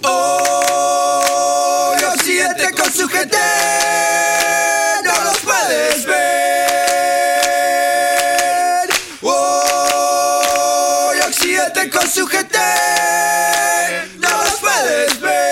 Hoy Occidente con su gente no los puedes ver. Hoy Occidente con su gente no los puedes ver.